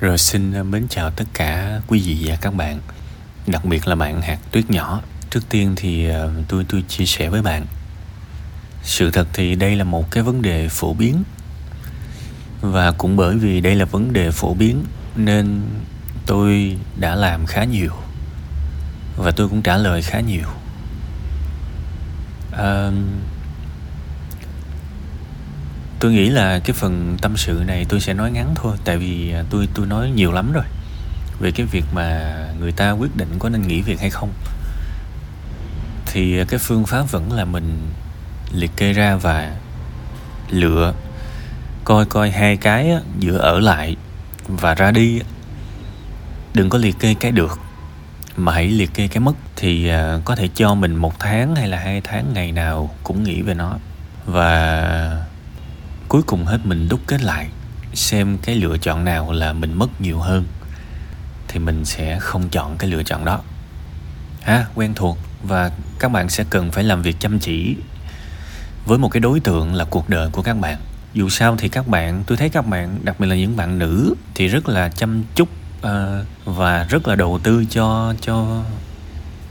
Rồi xin ờ, mến chào tất cả quý vị và các bạn Đặc biệt là bạn hạt tuyết nhỏ. Trước tiên thì ờ, tôi tôi chia sẻ với bạn. Sự thật thì đây là một cái vấn đề phổ biến. Và cũng bởi vì đây là vấn đề phổ biến Nên tôi đã làm khá nhiều. Và tôi cũng trả lời khá nhiều. À, tôi nghĩ là cái phần tâm sự này tôi sẽ nói ngắn thôi, tại vì à, tôi tôi nói nhiều lắm rồi. Về cái việc mà người ta quyết định có nên nghỉ việc hay không. Thì à, cái phương pháp vẫn là mình liệt kê ra và lựa coi coi hai cái giữa ở lại và ra đi đừng có liệt kê cái được, mà hãy liệt kê cái mất. Thì à, có thể cho mình một tháng hay là hai tháng ngày nào cũng nghĩ về nó. Và cuối cùng hết mình đúc kết lại xem cái lựa chọn nào là mình mất nhiều hơn thì mình sẽ không chọn cái lựa chọn đó. Ha quen thuộc và các bạn sẽ cần phải làm việc chăm chỉ với một cái đối tượng là cuộc đời của các bạn. Dù sao thì các bạn tôi thấy các bạn đặc biệt là những bạn nữ thì rất là chăm chút uh, và rất là đầu tư cho cho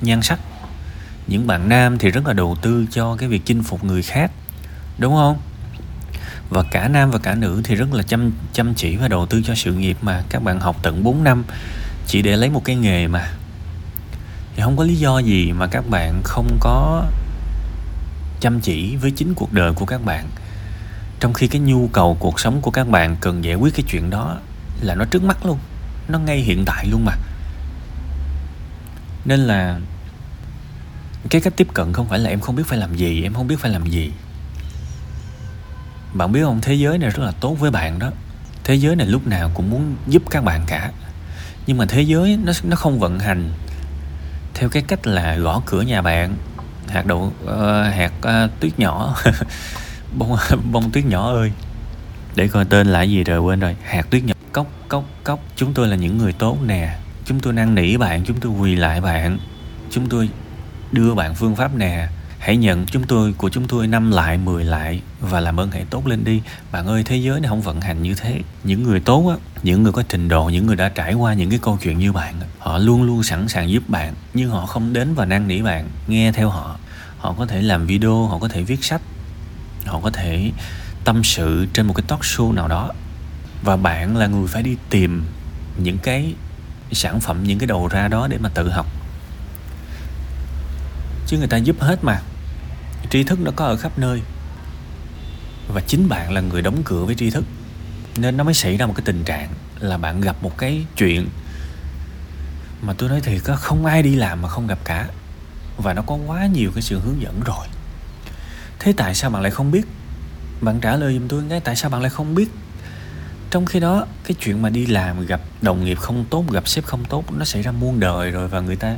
nhan sắc. Những bạn nam thì rất là đầu tư cho cái việc chinh phục người khác đúng không? Và cả nam và cả nữ thì rất là chăm chăm chỉ và đầu tư cho sự nghiệp mà các bạn học tận 4 năm. Chỉ để lấy một cái nghề mà. Thì không có lý do gì mà các bạn không có chăm chỉ với chính cuộc đời của các bạn. Trong khi cái nhu cầu cuộc sống của các bạn cần giải quyết cái chuyện đó là nó trước mắt luôn. Nó ngay hiện tại luôn mà. Nên là cái cách tiếp cận không phải là em không biết phải làm gì, em không biết phải làm gì bạn biết không? Thế giới này rất là tốt với bạn đó. Thế giới này lúc nào cũng muốn giúp các bạn cả. Nhưng mà thế giới nó nó không vận hành theo cái cách là gõ cửa nhà bạn hạt đậu uh, hạt uh, tuyết nhỏ. Bông bông tuyết nhỏ ơi. Để coi tên là gì rồi quên rồi. Hạt tuyết nhỏ. Cốc cốc cốc. Chúng tôi là những người tốt nè. Chúng tôi năn nỉ bạn chúng tôi quỳ lại bạn. Chúng tôi đưa bạn phương pháp nè hãy nhận chúng tôi, của chúng tôi năm lại 10 lại và làm ơn hãy tốt lên đi. Bạn ơi, thế giới này không vận hành như thế. Những người tốt á, những người có trình độ, những người đã trải qua những cái câu chuyện như bạn họ luôn luôn sẵn sàng giúp bạn, nhưng họ không đến và năn nỉ bạn, nghe theo họ. Họ có thể làm video, họ có thể viết sách, họ có thể tâm sự trên một cái talk show nào đó. Và bạn là người phải đi tìm những cái sản phẩm, những cái đầu ra đó để mà tự học chứ người ta giúp hết mà. Tri thức nó có ở khắp nơi. Và chính bạn là người đóng cửa với tri thức. Nên nó mới xảy ra một cái tình trạng là bạn gặp một cái chuyện mà tôi nói thì có không ai đi làm mà không gặp cả. Và nó có quá nhiều cái sự hướng dẫn rồi. Thế tại sao bạn lại không biết? Bạn trả lời giùm tôi ngay tại sao bạn lại không biết? Trong khi đó, cái chuyện mà đi làm gặp đồng nghiệp không tốt, gặp sếp không tốt, nó xảy ra muôn đời rồi và người ta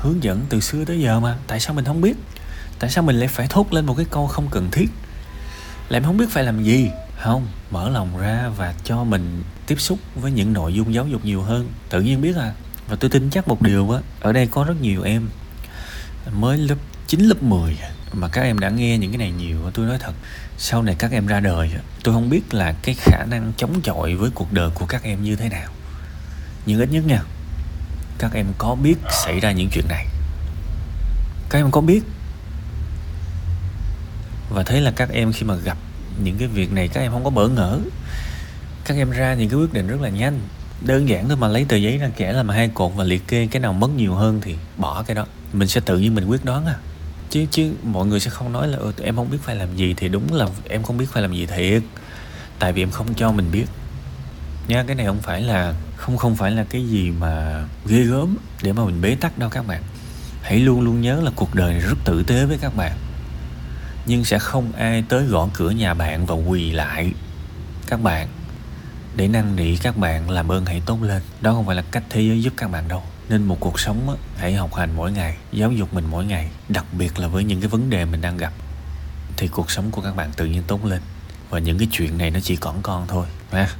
hướng dẫn từ xưa tới giờ mà. Tại sao mình không biết? Tại sao mình lại phải thốt lên một cái câu không cần thiết? Lại không biết phải làm gì? Không, mở lòng ra và cho mình tiếp xúc với những nội dung giáo dục nhiều hơn. Tự nhiên biết à? Và tôi tin chắc một điều á, ở đây có rất nhiều em mới lớp 9 lớp 10 à, mà các em đã nghe những cái này nhiều tôi nói thật, sau này các em ra đời tôi không biết là cái khả năng chống chọi với cuộc đời của các em như thế nào. Nhưng ít nhất nha các em có biết xảy ra những chuyện này? Các em có biết? Và thế là các em khi mà gặp những cái việc này các em không có bỡ ngỡ. Các em ra những cái quyết định rất là nhanh. Đơn giản thôi mà lấy tờ giấy ra kẻ làm hai cột và liệt kê cái nào mất nhiều hơn thì bỏ cái đó. Mình sẽ tự nhiên mình quyết đoán à. Chứ chứ mọi người sẽ không nói là ừ, em không biết phải làm gì. Thì đúng là em không biết phải làm gì thiệt. Tại vì em không cho mình biết nha cái này không phải là không không phải là cái gì mà ghê gớm để mà mình bế tắc đâu các bạn. Hãy luôn luôn nhớ là cuộc đời này rất tử tế với các bạn. Nhưng sẽ không ai tới gõ cửa nhà bạn và quỳ lại. Các bạn để năn nỉ các bạn làm ơn hãy tốt lên. Đó không phải là cách thế giới giúp các bạn đâu. Nên một cuộc sống á, hãy học hành mỗi ngày giáo dục mình mỗi ngày đặc biệt là với những cái vấn đề mình đang gặp. Thì cuộc sống của các bạn tự nhiên tốt lên. Và những cái chuyện này nó chỉ còn con thôi ha?